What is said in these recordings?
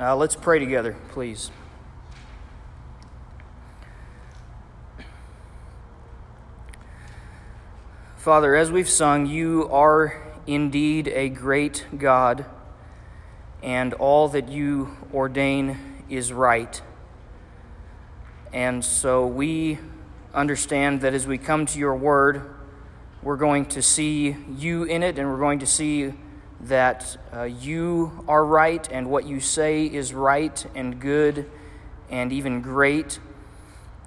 Uh, let's pray together, please. Father, as we've sung, you are indeed a great God, and all that you ordain is right. And so we understand that as we come to your word, we're going to see you in it, and we're going to see that uh, you are right, and what you say is right and good and even great.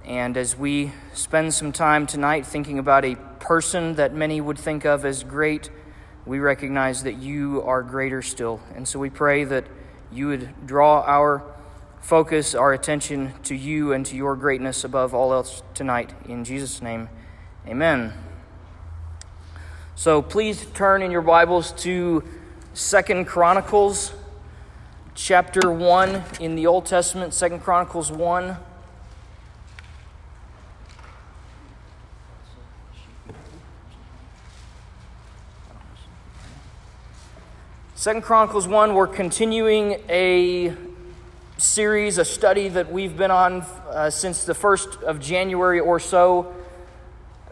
And as we spend some time tonight thinking about a person that many would think of as great, we recognize that you are greater still. And so we pray that you would draw our focus, our attention to you and to your greatness above all else tonight. In Jesus' name, amen. So please turn in your Bibles to Second Chronicles chapter 1 in the Old Testament, Second Chronicles 1. Second Chronicles 1, we're continuing a series, a study that we've been on uh, since the 1st of January or so,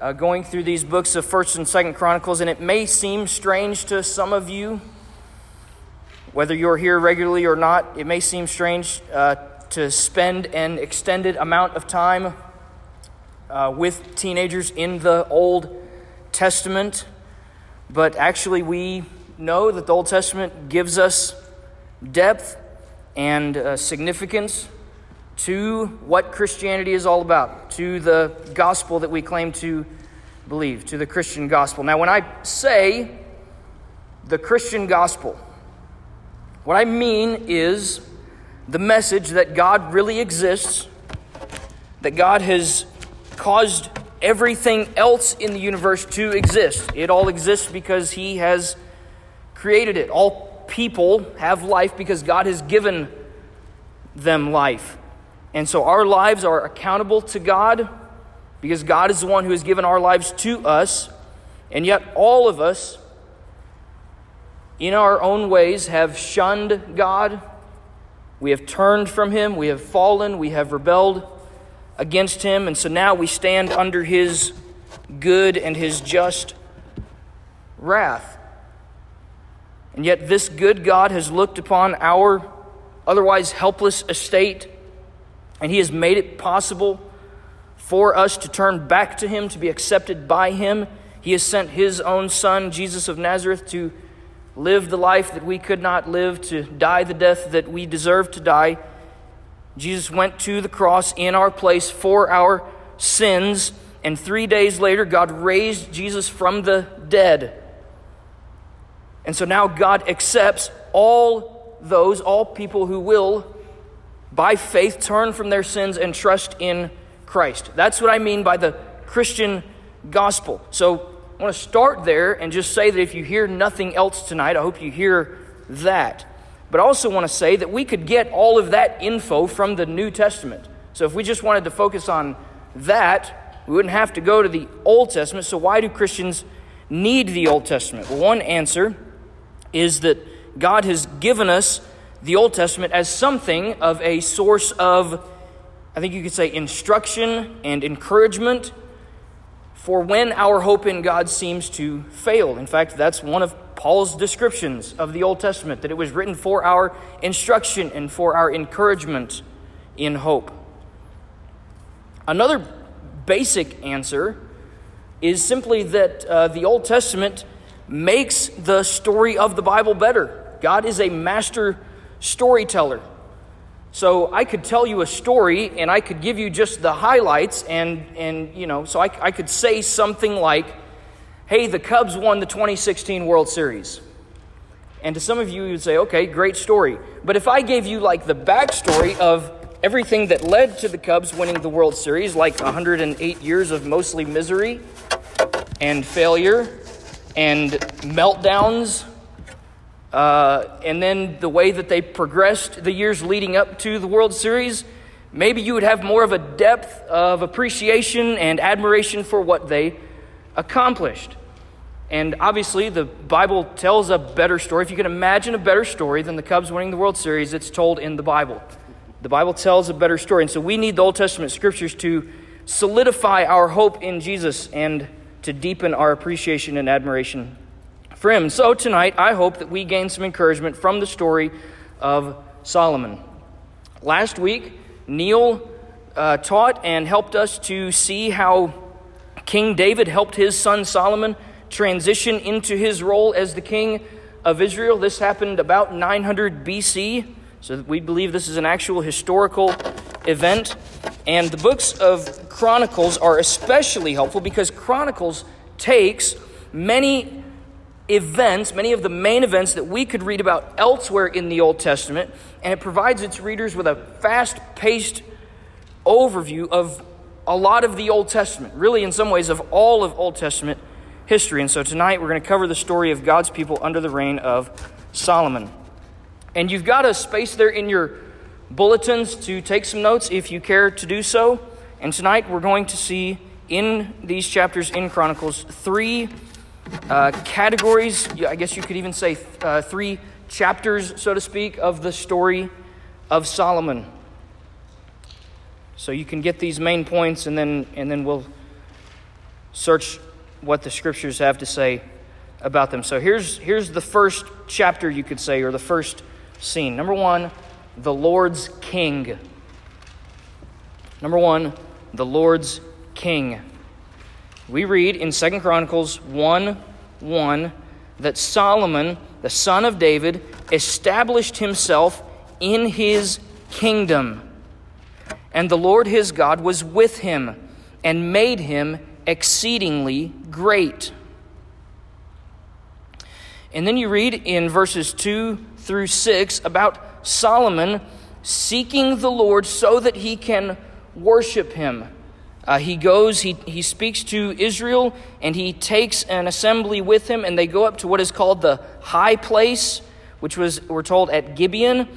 uh, going through these books of 1st and 2nd Chronicles, and it may seem strange to some of you whether you're here regularly or not, it may seem strange uh, to spend an extended amount of time uh, with teenagers in the Old Testament, but actually, we know that the Old Testament gives us depth and uh, significance to what Christianity is all about, to the gospel that we claim to believe, to the Christian gospel. Now, when I say the Christian gospel, what I mean is the message that God really exists, that God has caused everything else in the universe to exist. It all exists because He has created it. All people have life because God has given them life. And so our lives are accountable to God because God is the one who has given our lives to us. And yet, all of us in our own ways, have shunned God. We have turned from Him. We have fallen. We have rebelled against Him. And so now we stand under His good and His just wrath. And yet, this good God has looked upon our otherwise helpless estate, and He has made it possible for us to turn back to Him, to be accepted by Him. He has sent His own Son, Jesus of Nazareth, to live the life that we could not live, to die the death that we deserve to die. Jesus went to the cross in our place for our sins, and three days later, God raised Jesus from the dead. And so now God accepts all those, all people who will, by faith, turn from their sins and trust in Christ. That's what I mean by the Christian gospel. So I want to start there and just say that if you hear nothing else tonight, I hope you hear that. But I also want to say that we could get all of that info from the New Testament. So if we just wanted to focus on that, we wouldn't have to go to the Old Testament. So why do Christians need the Old Testament? Well, one answer is that God has given us the Old Testament as something of a source of, I think you could say, instruction and encouragement for when our hope in God seems to fail. In fact, that's one of Paul's descriptions of the Old Testament, that it was written for our instruction and for our encouragement in hope. Another basic answer is simply that uh, the Old Testament makes the story of the Bible better. God is a master storyteller. So I could tell you a story and I could give you just the highlights and, and you know, so I, I could say something like, hey, the Cubs won the 2016 World Series. And to some of you, you'd say, okay, great story. But if I gave you like the backstory of everything that led to the Cubs winning the World Series, like 108 years of mostly misery and failure and meltdowns uh, and then the way that they progressed the years leading up to the World Series, maybe you would have more of a depth of appreciation and admiration for what they accomplished. And obviously, the Bible tells a better story. If you can imagine a better story than the Cubs winning the World Series, it's told in the Bible. The Bible tells a better story. And so we need the Old Testament scriptures to solidify our hope in Jesus and to deepen our appreciation and admiration for him. So tonight, I hope that we gain some encouragement from the story of Solomon. Last week, Neil uh, taught and helped us to see how King David helped his son Solomon transition into his role as the king of Israel. This happened about 900 BC, so we believe this is an actual historical event. And the books of Chronicles are especially helpful because Chronicles takes many events, many of the main events that we could read about elsewhere in the Old Testament, and it provides its readers with a fast paced overview of a lot of the Old Testament, really, in some ways, of all of Old Testament history. And so tonight we're going to cover the story of God's people under the reign of Solomon. And you've got a space there in your bulletins to take some notes if you care to do so. And tonight we're going to see in these chapters in Chronicles three uh, categories, I guess you could even say uh, three chapters, so to speak, of the story of Solomon. So you can get these main points and then, and then we'll search what the scriptures have to say about them. So here's, here's the first chapter, you could say, or the first scene. Number one, the Lord's King. Number one, the Lord's King. We read in Second Chronicles 1 1 that Solomon, the son of David, established himself in his kingdom. And the Lord his God was with him and made him exceedingly great. And then you read in verses 2 through 6 about Solomon seeking the Lord so that he can worship him. Uh, he goes, he, he speaks to Israel, and he takes an assembly with him, and they go up to what is called the high place, which was, we're told, at Gibeon,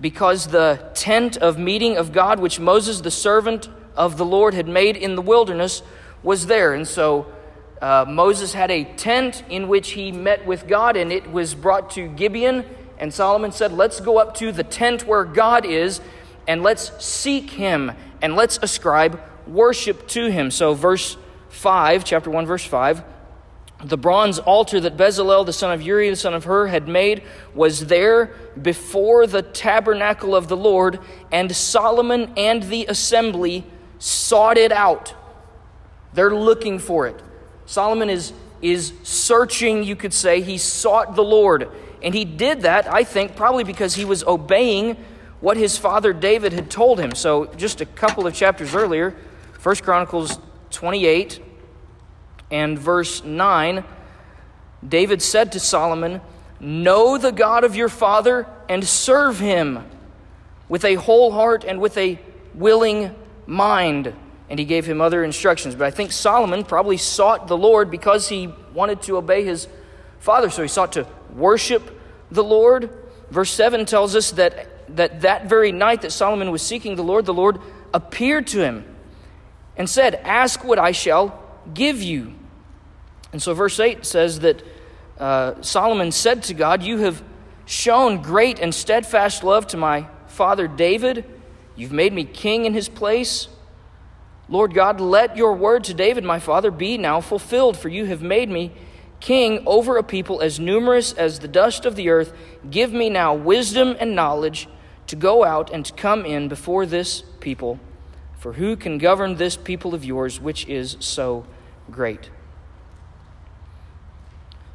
because the tent of meeting of God, which Moses, the servant of the Lord, had made in the wilderness, was there. And so uh, Moses had a tent in which he met with God, and it was brought to Gibeon. And Solomon said, Let's go up to the tent where God is, and let's seek him, and let's ascribe worship to him. So, verse 5, chapter 1, verse 5. The bronze altar that Bezalel, the son of Uri, the son of Hur, had made was there before the tabernacle of the Lord, and Solomon and the assembly sought it out. They're looking for it. Solomon is, is searching, you could say. He sought the Lord. And he did that, I think, probably because he was obeying what his father David had told him. So, just a couple of chapters earlier, 1 Chronicles 28 and verse 9, David said to Solomon, Know the God of your father and serve him with a whole heart and with a willing mind and he gave him other instructions. But I think Solomon probably sought the Lord because he wanted to obey his father. So he sought to worship the Lord. Verse 7 tells us that that, that very night that Solomon was seeking the Lord, the Lord appeared to him and said, Ask what I shall give you. And so verse 8 says that uh, Solomon said to God, You have shown great and steadfast love to my father David. You've made me king in his place. Lord God, let your word to David, my father, be now fulfilled, for you have made me king over a people as numerous as the dust of the earth. Give me now wisdom and knowledge to go out and to come in before this people. For who can govern this people of yours, which is so great?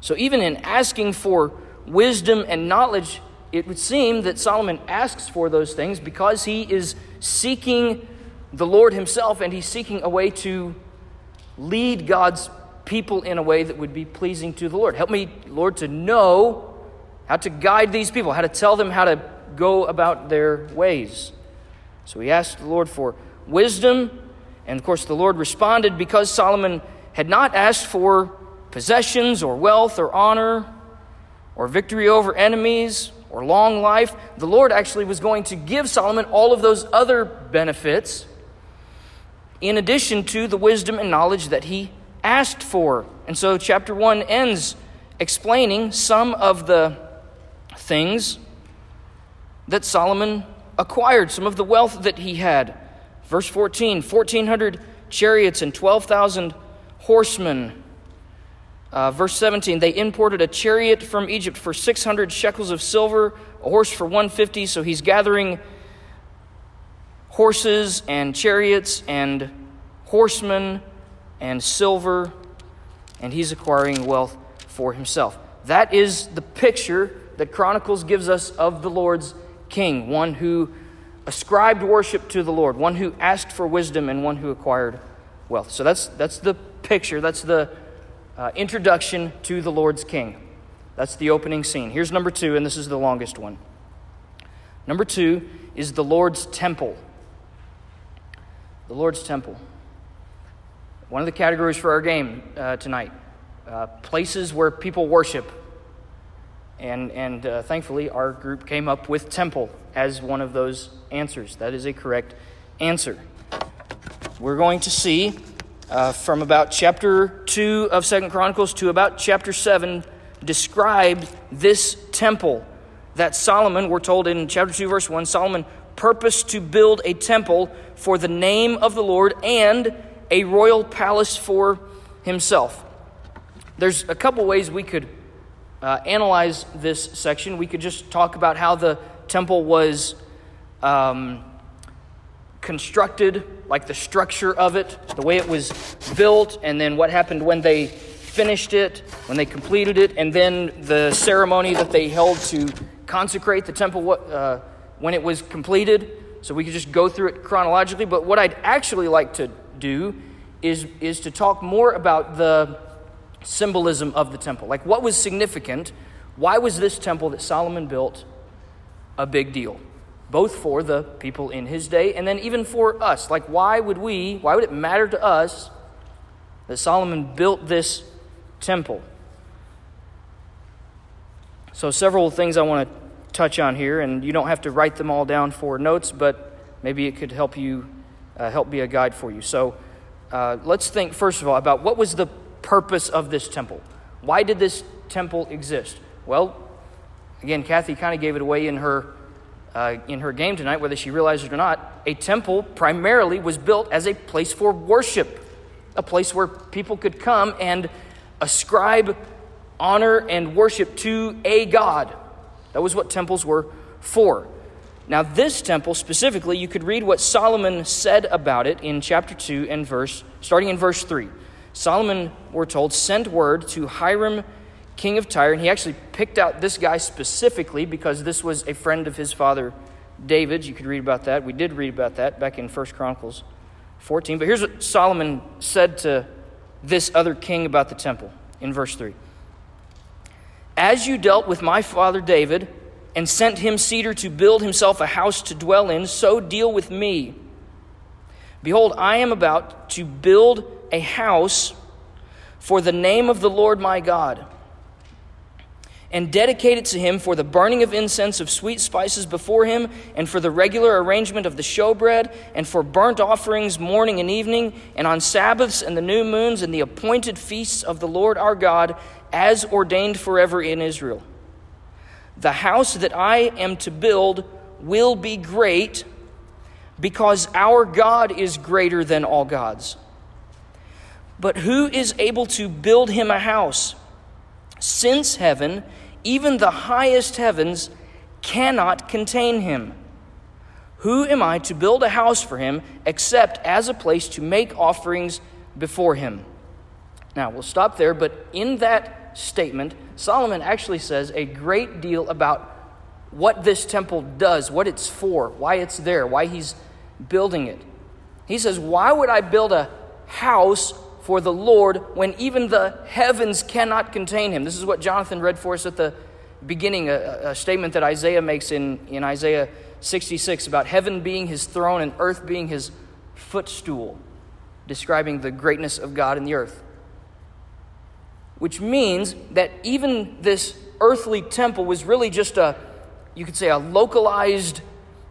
So, even in asking for wisdom and knowledge, it would seem that Solomon asks for those things because he is seeking the Lord Himself, and He's seeking a way to lead God's people in a way that would be pleasing to the Lord. Help me, Lord, to know how to guide these people, how to tell them how to go about their ways. So he asked the Lord for wisdom, and of course, the Lord responded because Solomon had not asked for possessions or wealth or honor or victory over enemies or long life. The Lord actually was going to give Solomon all of those other benefits in addition to the wisdom and knowledge that he asked for. And so, chapter 1 ends explaining some of the things that Solomon acquired, some of the wealth that he had. Verse 14 1,400 chariots and 12,000 horsemen. Uh, verse 17 They imported a chariot from Egypt for 600 shekels of silver, a horse for 150. So he's gathering horses and chariots and horsemen and silver, and he's acquiring wealth for himself. That is the picture that Chronicles gives us of the Lord's king, one who ascribed worship to the Lord, one who asked for wisdom, and one who acquired wealth. So that's, that's the picture, that's the uh, introduction to the Lord's king. That's the opening scene. Here's number two, and this is the longest one. Number two is the Lord's temple. The Lord's temple. One of the categories for our game uh, tonight uh, places where people worship. And, and uh, thankfully, our group came up with temple as one of those answers. That is a correct answer. We're going to see uh, from about chapter 2 of Second Chronicles to about chapter 7 described this temple that Solomon, we're told in chapter 2, verse 1, Solomon purposed to build a temple for the name of the Lord and a royal palace for himself. There's a couple ways we could uh, analyze this section. We could just talk about how the temple was um, constructed, like the structure of it, the way it was built, and then what happened when they finished it, when they completed it, and then the ceremony that they held to consecrate the temple uh, when it was completed. So we could just go through it chronologically. But what I'd actually like to do is, is to talk more about the symbolism of the temple. Like, what was significant? Why was this temple that Solomon built a big deal? Both for the people in his day and then even for us. Like, why would we, why would it matter to us that Solomon built this temple? So, several things I want to touch on here, and you don't have to write them all down for notes, but maybe it could help you, uh, help be a guide for you. So, uh, let's think first of all about what was the purpose of this temple. Why did this temple exist? Well, again, Kathy kind of gave it away in her uh, in her game tonight, whether she realized it or not. A temple primarily was built as a place for worship, a place where people could come and ascribe honor and worship to a god. That was what temples were for. Now, this temple specifically, you could read what Solomon said about it in chapter 2 and verse, starting in verse 3. Solomon, we're told, sent word to Hiram, king of Tyre, and he actually picked out this guy specifically because this was a friend of his father David. You could read about that. We did read about that back in 1 Chronicles 14. But here's what Solomon said to this other king about the temple in verse 3. As you dealt with my father David and sent him cedar to build himself a house to dwell in, so deal with me. Behold, I am about to build a house for the name of the Lord my God, and dedicate it to him for the burning of incense of sweet spices before him, and for the regular arrangement of the showbread, and for burnt offerings morning and evening, and on Sabbaths and the new moons, and the appointed feasts of the Lord our God, as ordained forever in Israel. The house that I am to build will be great because our God is greater than all gods. But who is able to build him a house? Since heaven, even the highest heavens, cannot contain him. Who am I to build a house for him except as a place to make offerings before him? Now, we'll stop there, but in that statement, Solomon actually says a great deal about what this temple does, what it's for, why it's there, why he's building it. He says, Why would I build a house for the Lord when even the heavens cannot contain him. This is what Jonathan read for us at the beginning, a, a, statement that Isaiah makes in, in Isaiah 66 about heaven being his throne and earth being his footstool, describing the greatness of God in the earth. Which means that even this earthly temple was really just a, you could say, a localized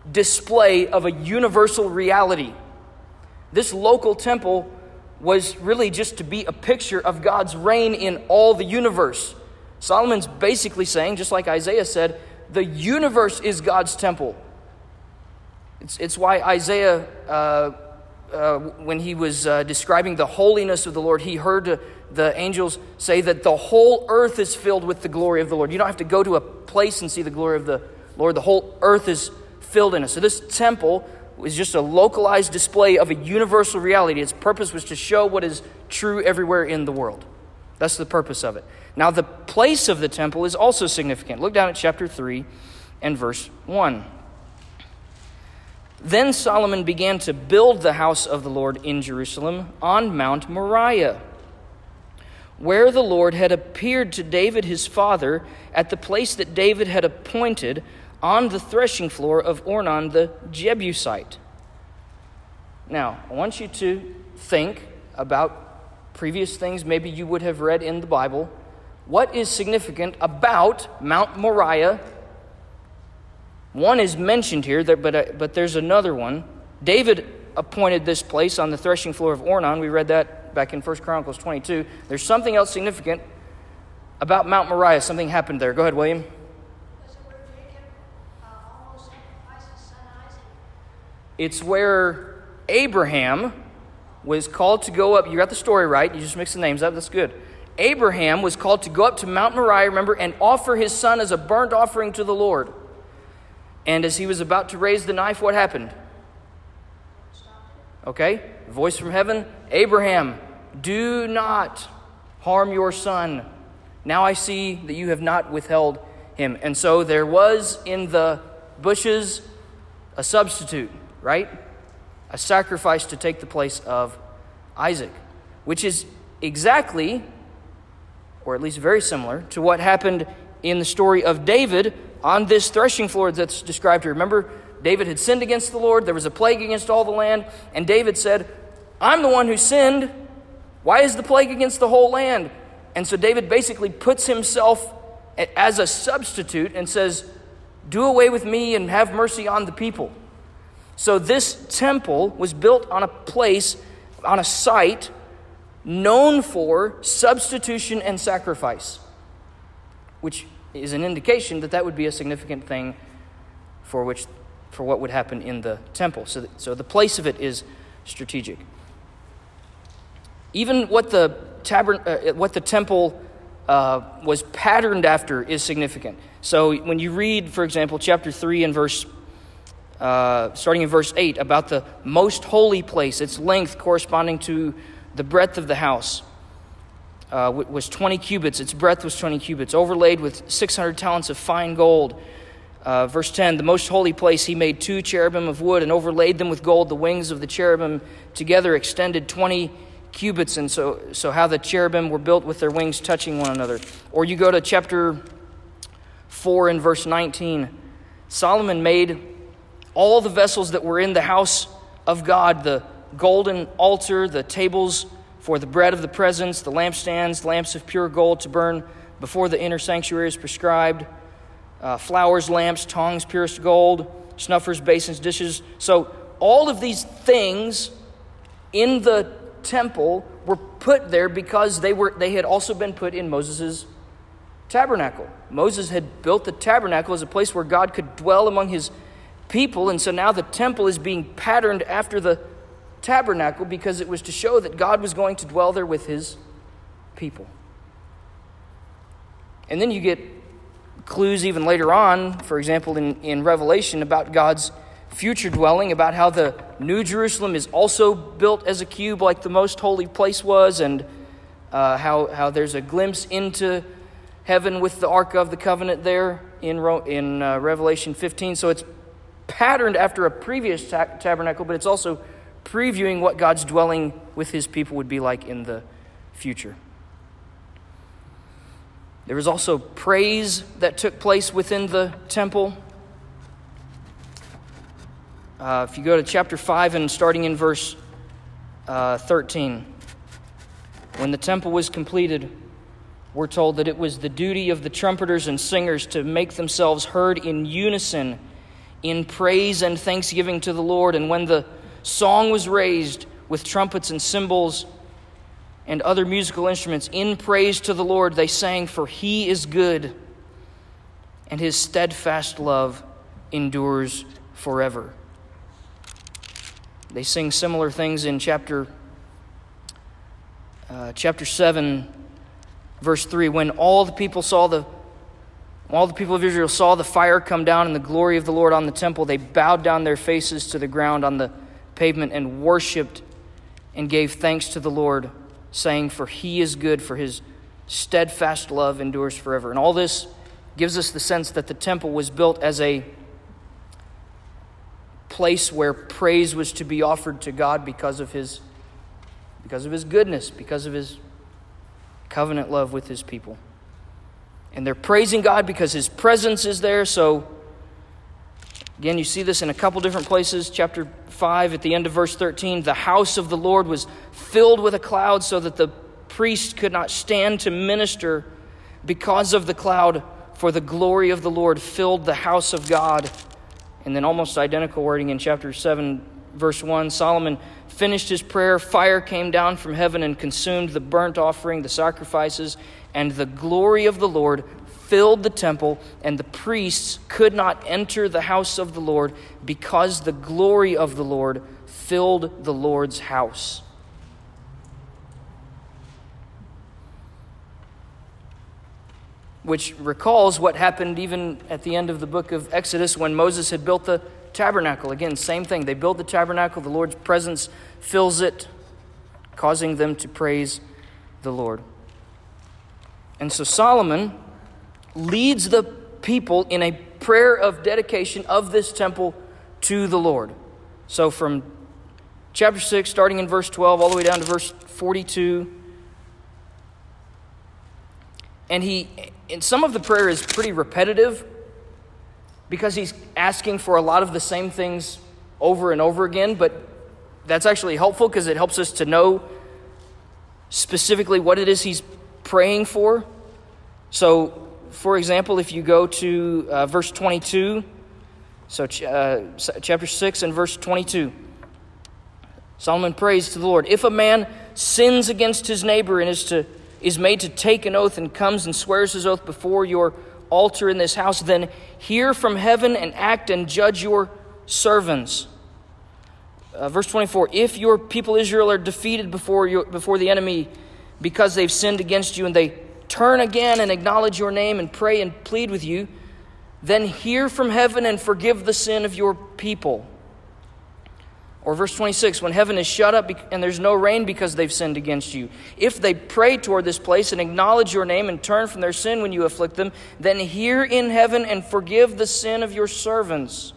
display of a universal reality. This local temple was really just to be a picture of God's reign in all the universe. Solomon's basically saying, just like Isaiah said, the universe is God's temple. It's, it's why Isaiah, uh, uh, when he was uh, describing the holiness of the Lord, he heard the angels say that the whole earth is filled with the glory of the Lord. You don't have to go to a place and see the glory of the Lord, the whole earth is filled in it. So, this temple was just a localized display of a universal reality. Its purpose was to show what is true everywhere in the world. That's the purpose of it. Now, the place of the temple is also significant. Look down at chapter 3 and verse 1. Then Solomon began to build the house of the Lord in Jerusalem on Mount Moriah, where the Lord had appeared to David his father at the place that David had appointed on the threshing floor of Ornan the Jebusite. Now, I want you to think about previous things maybe you would have read in the Bible. What is significant about Mount Moriah? One is mentioned here, but, uh, but there's another one. David appointed this place on the threshing floor of Ornan. We read that back in 1 Chronicles 22. There's something else significant about Mount Moriah. Something happened there. Go ahead, William. It's where Abraham was called to go up. You got the story right. You just mixed the names up. That's good. Abraham was called to go up to Mount Moriah, remember, and offer his son as a burnt offering to the Lord. And as he was about to raise the knife, what happened? Okay? Voice from heaven Abraham, do not harm your son. Now I see that you have not withheld him. And so there was in the bushes a substitute right? A sacrifice to take the place of Isaac, which is exactly, or at least very similar, to what happened in the story of David on this threshing floor that's described here. Remember, David had sinned against the Lord, there was a plague against all the land, and David said, I'm the one who sinned. Why is the plague against the whole land? And so David basically puts himself as a substitute and says, Do away with me and have mercy on the people. So this temple was built on a place, on a site known for substitution and sacrifice, which is an indication that that would be a significant thing for which for what would happen in the temple. So, so the place of it is strategic. Even what the tabern- uh, what the temple uh, was patterned after is significant. So when you read, for example, chapter three and verse uh, starting in verse 8, about the most holy place, its length corresponding to the breadth of the house. Uh, was 20 cubits, its breadth was 20 cubits, overlaid with 600 talents of fine gold. Uh, verse 10 The most holy place he made two cherubim of wood and overlaid them with gold. The wings of the cherubim together extended 20 cubits, and so, so how the cherubim were built with their wings touching one another. Or you go to chapter 4 and verse 19. Solomon made all the vessels that were in the house of God the golden altar, the tables for the bread of the presence, the lampstands, lamps of pure gold to burn before the inner sanctuary is prescribed, uh, flowers, lamps, tongs, purest gold, snuffers, basins, dishes. So, all of these things in the temple were put there because they, were, they had also been put in Moses' tabernacle. Moses had built the tabernacle as a place where God could dwell among his people. And so now the temple is being patterned after the tabernacle because it was to show that God was going to dwell there with his people. And then you get clues even later on, for example, in, in Revelation, about God's future dwelling, about how the New Jerusalem is also built as a cube like the most holy place was, and uh, how, how there's a glimpse into heaven with the Ark of the Covenant there in, in uh, Revelation 15. So it's patterned after a previous ta- tabernacle, but it's also previewing what God's dwelling with his people would be like in the future. There was also praise that took place within the temple. Uh, if you go to chapter 5 and starting in verse uh, 13, when the temple was completed, we're told that it was the duty of the trumpeters and singers to make themselves heard in unison in praise and thanksgiving to the Lord. And when the song was raised with trumpets and cymbals, and other musical instruments in praise to the Lord. They sang, For he is good, and his steadfast love endures forever. They sing similar things in chapter, uh, chapter 7, verse 3. When all the people saw the all the people of Israel saw the fire come down and the glory of the Lord on the temple, they bowed down their faces to the ground on the pavement and worshiped and gave thanks to the Lord, saying, For he is good, for his steadfast love endures forever. And all this gives us the sense that the temple was built as a place where praise was to be offered to God because of his because of his goodness, because of his covenant love with his people. And they're praising God because his presence is there. So again, you see this in a couple different places. Chapter 5 at the end of verse 13, the house of the Lord was filled with a cloud so that the priest could not stand to minister because of the cloud, for the glory of the Lord filled the house of God. And then almost identical wording in chapter 7, verse 1 Solomon finished his prayer. Fire came down from heaven and consumed the burnt offering, the sacrifices, and the glory of the Lord filled the temple, and the priests could not enter the house of the Lord because the glory of the Lord filled the Lord's house. which recalls what happened even at the end of the book of Exodus when Moses had built the tabernacle. Again, same thing. They build the tabernacle, the Lord's presence fills it, causing them to praise the Lord. And so Solomon leads the people in a prayer of dedication of this temple to the Lord. So from chapter 6, starting in verse 12, all the way down to verse 42. And he and some of the prayer is pretty repetitive because he's asking for a lot of the same things over and over again, but that's actually helpful because it helps us to know specifically what it is he's praying for. So, for example, if you go to uh, verse 22, so uh, chapter 6 and verse 22, Solomon prays to the Lord If a man sins against his neighbor and is to is made to take an oath and comes and swears his oath before your altar in this house, then hear from heaven and act and judge your servants. Uh, verse 24 If your people Israel are defeated before, you, before the enemy because they've sinned against you, and they turn again and acknowledge your name and pray and plead with you, then hear from heaven and forgive the sin of your people. Or verse 26, when heaven is shut up and there's no rain because they've sinned against you. If they pray toward this place and acknowledge your name and turn from their sin when you afflict them, then hear in heaven and forgive the sin of your servants.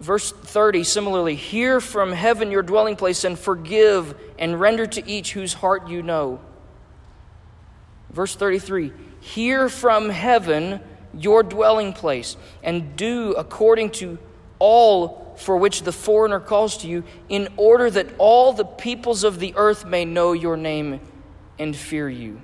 Verse 30, similarly, hear from heaven your dwelling place and forgive and render to each whose heart you know. Verse 33, hear from heaven your dwelling place and do according to all for which the foreigner calls to you, in order that all the peoples of the earth may know your name and fear you.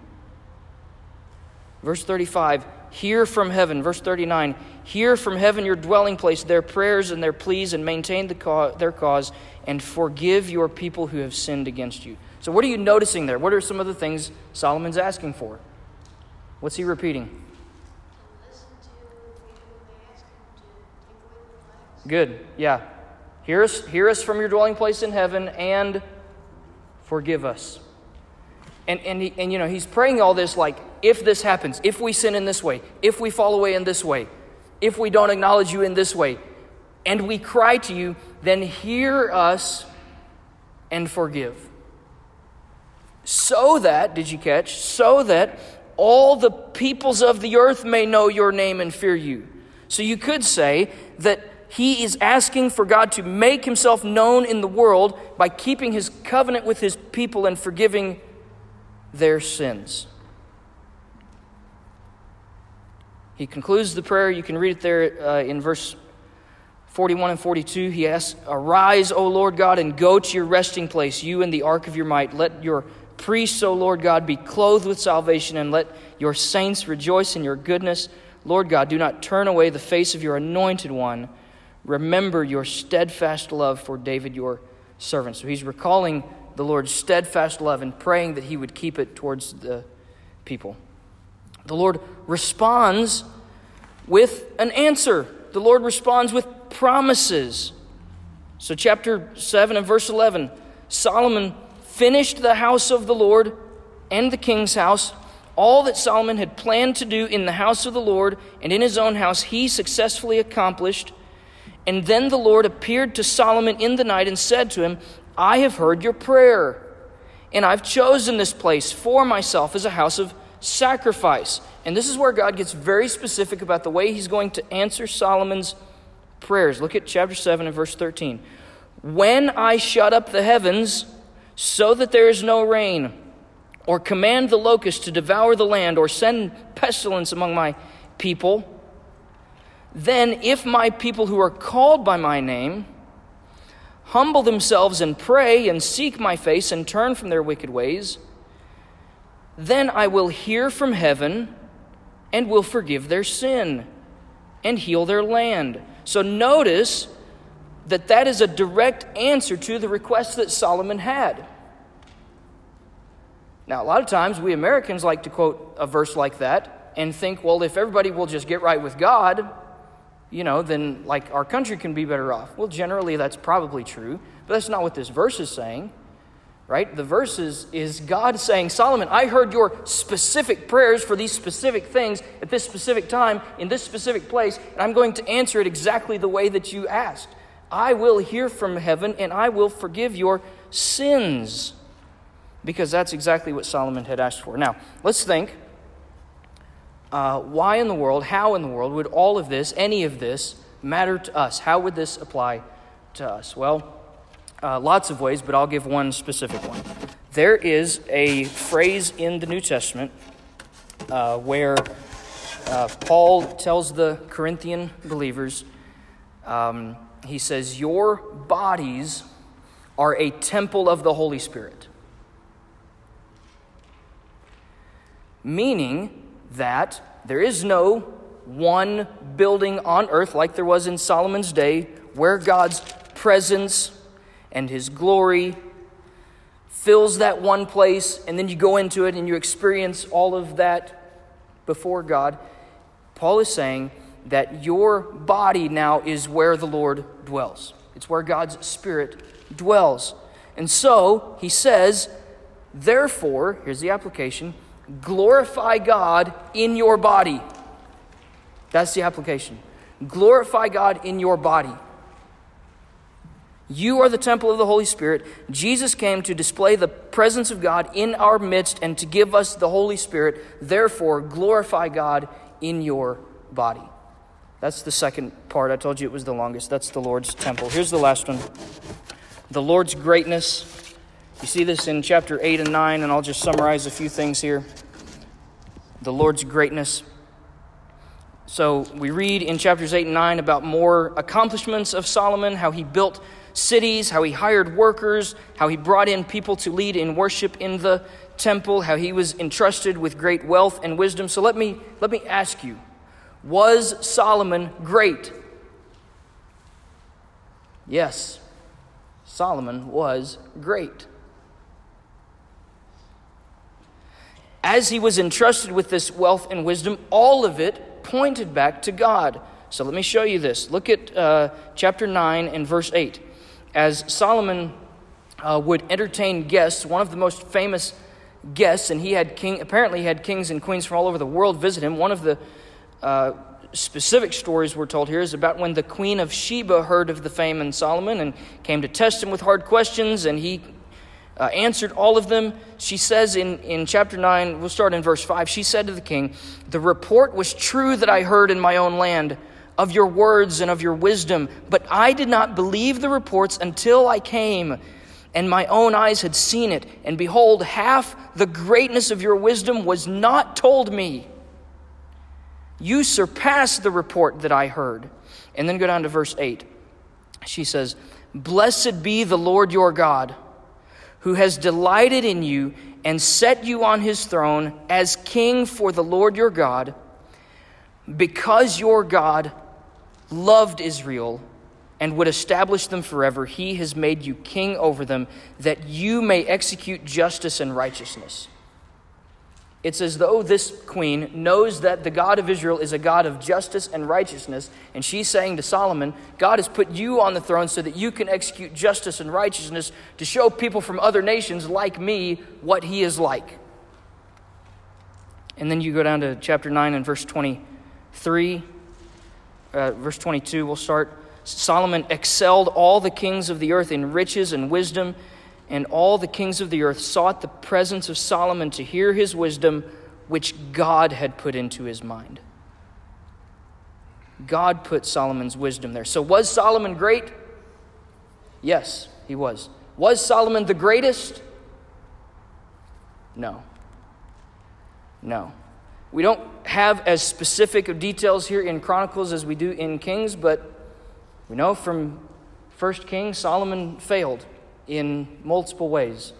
Verse 35 Hear from heaven. Verse 39 Hear from heaven your dwelling place, their prayers and their pleas, and maintain the their cause, and forgive your people who have sinned against you. So, what are you noticing there? What are some of the things Solomon's asking for? What's he repeating? Good. Yeah. Hear us, hear us from your dwelling place in heaven and forgive us. And, and, he, and, you know, he's praying all this like, if this happens, if we sin in this way, if we fall away in this way, if we don't acknowledge you in this way, and we cry to you, then hear us and forgive. So that, did you catch? So that all the peoples of the earth may know your name and fear you. So you could say that he is asking for God to make himself known in the world by keeping his covenant with his people and forgiving their sins. He concludes the prayer. You can read it there uh, in verse 41 and 42. He asks, Arise, O Lord God, and go to your resting place, you and the ark of your might. Let your priests, O Lord God, be clothed with salvation, and let your saints rejoice in your goodness. Lord God, do not turn away the face of your anointed one. Remember your steadfast love for David, your servant. So he's recalling the Lord's steadfast love and praying that he would keep it towards the people. The Lord responds with an answer. The Lord responds with promises. So, chapter 7 and verse 11 Solomon finished the house of the Lord and the king's house. All that Solomon had planned to do in the house of the Lord and in his own house, he successfully accomplished. And then the Lord appeared to Solomon in the night and said to him, I have heard your prayer, and I've chosen this place for myself as a house of sacrifice. And this is where God gets very specific about the way he's going to answer Solomon's prayers. Look at chapter 7 and verse 13. When I shut up the heavens so that there is no rain, or command the locust to devour the land, or send pestilence among my people, then if my people who are called by my name humble themselves and pray and seek my face and turn from their wicked ways, then I will hear from heaven and will forgive their sin and heal their land. So notice that that is a direct answer to the request that Solomon had. Now, a lot of times we Americans like to quote a verse like that and think, well, if everybody will just get right with God, you know, then like our country can be better off. Well, generally that's probably true, but that's not what this verse is saying. Right? The verses is, God saying, Solomon, I heard your specific prayers for these specific things at this specific time, in this specific place, and I'm going to answer it exactly the way that you asked. I will hear from heaven and I will forgive your sins. Because that's exactly what Solomon had asked for. Now, let's think uh, why in the world, how in the world would all of this, any of this, matter to us? How would this apply to us? Well, uh, lots of ways, but I'll give one specific one. There is a phrase in the New Testament uh, where uh, Paul tells the Corinthian believers, um, he says, Your bodies are a temple of the Holy Spirit. Meaning, that there is no one building on earth like there was in Solomon's day where God's presence and his glory fills that one place, and then you go into it and you experience all of that before God. Paul is saying that your body now is where the Lord dwells, it's where God's Spirit dwells. And so he says, therefore, here's the application glorify God in your body. That's the application. Glorify God in your body. You are the temple of the Holy Spirit. Jesus came to display the presence of God in our midst and to give us the Holy Spirit. Therefore, glorify God in your body. That's the second part. I told you it was the longest. That's the Lord's temple. Here's the last one the Lord's greatness you see this in chapter 8 and 9, and I'll just summarize a few things here. The Lord's greatness. So we read in chapters 8 and 9 about more accomplishments of Solomon, how he built cities, how he hired workers, how he brought in people to lead in worship in the temple, how he was entrusted with great wealth and wisdom. So let me let me ask you, was Solomon great? Yes. Solomon was great. as he was entrusted with this wealth and wisdom, all of it pointed back to God. So let me show you this. Look at uh, chapter 9 and verse 8. As Solomon uh, would entertain guests, one of the most famous guests, and he had king, apparently he had kings and queens from all over the world visit him. One of the uh, specific stories we're told here is about when the queen of Sheba heard of the fame in Solomon and came to test him with hard questions, and he uh, answered all of them. She says in, in chapter 9, we'll start in verse 5, she said to the king, The report was true that I heard in my own land of your words and of your wisdom, but I did not believe the reports until I came and my own eyes had seen it. And behold, half the greatness of your wisdom was not told me. You surpassed the report that I heard. And then go down to verse 8. She says, Blessed be the Lord your God who has delighted in you and set you on his throne as king for the Lord your God, because your God loved Israel and would establish them forever. He has made you king over them, that you may execute justice and righteousness. It's as though this queen knows that the God of Israel is a God of justice and righteousness, and she's saying to Solomon, God has put you on the throne so that you can execute justice and righteousness to show people from other nations like me what he is like. And then you go down to chapter 9 and verse 23, uh, verse 22, we'll start. Solomon excelled all the kings of the earth in riches and wisdom, and all the kings of the earth sought the presence of Solomon to hear his wisdom, which God had put into his mind. God put Solomon's wisdom there. So, was Solomon great? Yes, he was. Was Solomon the greatest? No. No. We don't have as specific of details here in Chronicles as we do in Kings, but we know from First Kings, Solomon failed in multiple ways.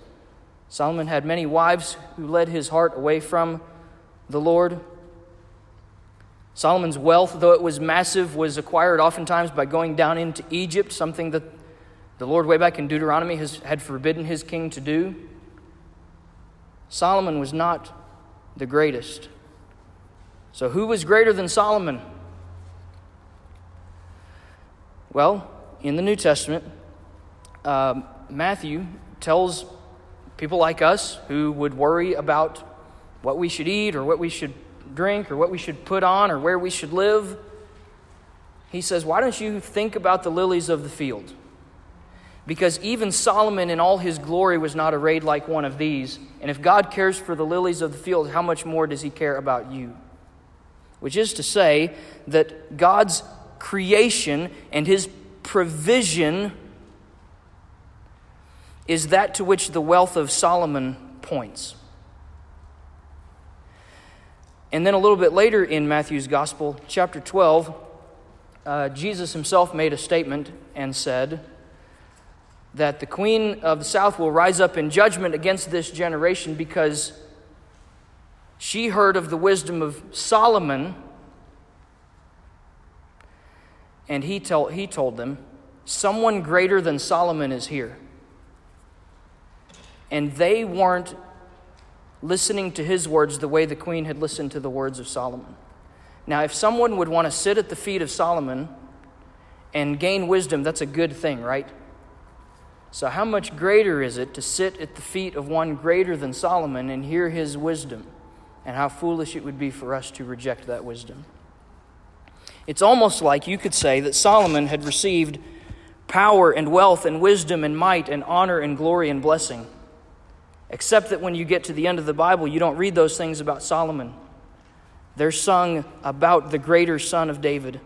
Solomon had many wives who led his heart away from the Lord. Solomon's wealth, though it was massive, was acquired oftentimes by going down into Egypt, something that the Lord, way back in Deuteronomy, has, had forbidden his king to do. Solomon was not the greatest. So, who was greater than Solomon? Well, in the New Testament, uh, Matthew tells people like us who would worry about what we should eat or what we should drink or what we should put on or where we should live. He says, Why don't you think about the lilies of the field? Because even Solomon in all his glory was not arrayed like one of these. And if God cares for the lilies of the field, how much more does he care about you? Which is to say that God's creation and his provision is that to which the wealth of Solomon points. And then a little bit later in Matthew's Gospel, chapter 12, uh, Jesus himself made a statement and said that the queen of the south will rise up in judgment against this generation because she heard of the wisdom of Solomon and he, tell, he told them, Someone greater than Solomon is here. And they weren't listening to his words the way the queen had listened to the words of Solomon. Now, if someone would want to sit at the feet of Solomon and gain wisdom, that's a good thing, right? So, how much greater is it to sit at the feet of one greater than Solomon and hear his wisdom? And how foolish it would be for us to reject that wisdom. It's almost like you could say that Solomon had received power and wealth and wisdom and might and honor and glory and blessing. Except that when you get to the end of the Bible, you don't read those things about Solomon. They're sung about the greater son of David,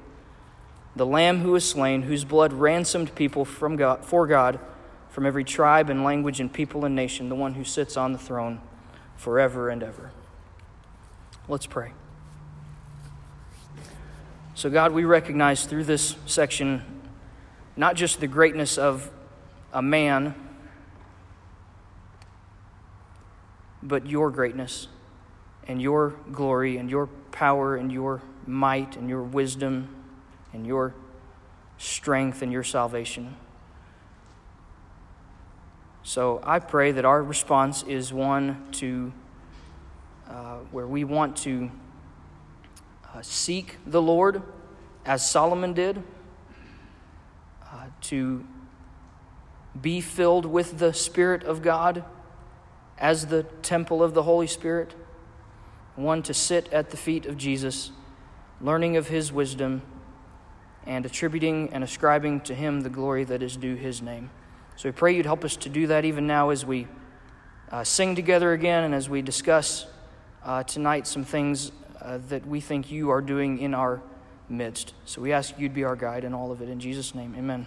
the lamb who was slain, whose blood ransomed people from God, for God from every tribe and language and people and nation, the one who sits on the throne forever and ever. Let's pray. So, God, we recognize through this section not just the greatness of a man, but your greatness and your glory and your power and your might and your wisdom and your strength and your salvation. So I pray that our response is one to uh, where we want to uh, seek the Lord as Solomon did, uh, to be filled with the Spirit of God as the temple of the Holy Spirit, one to sit at the feet of Jesus, learning of his wisdom and attributing and ascribing to him the glory that is due his name. So we pray you'd help us to do that even now as we uh, sing together again and as we discuss uh, tonight some things uh, that we think you are doing in our midst. So we ask you'd be our guide in all of it. In Jesus' name, amen.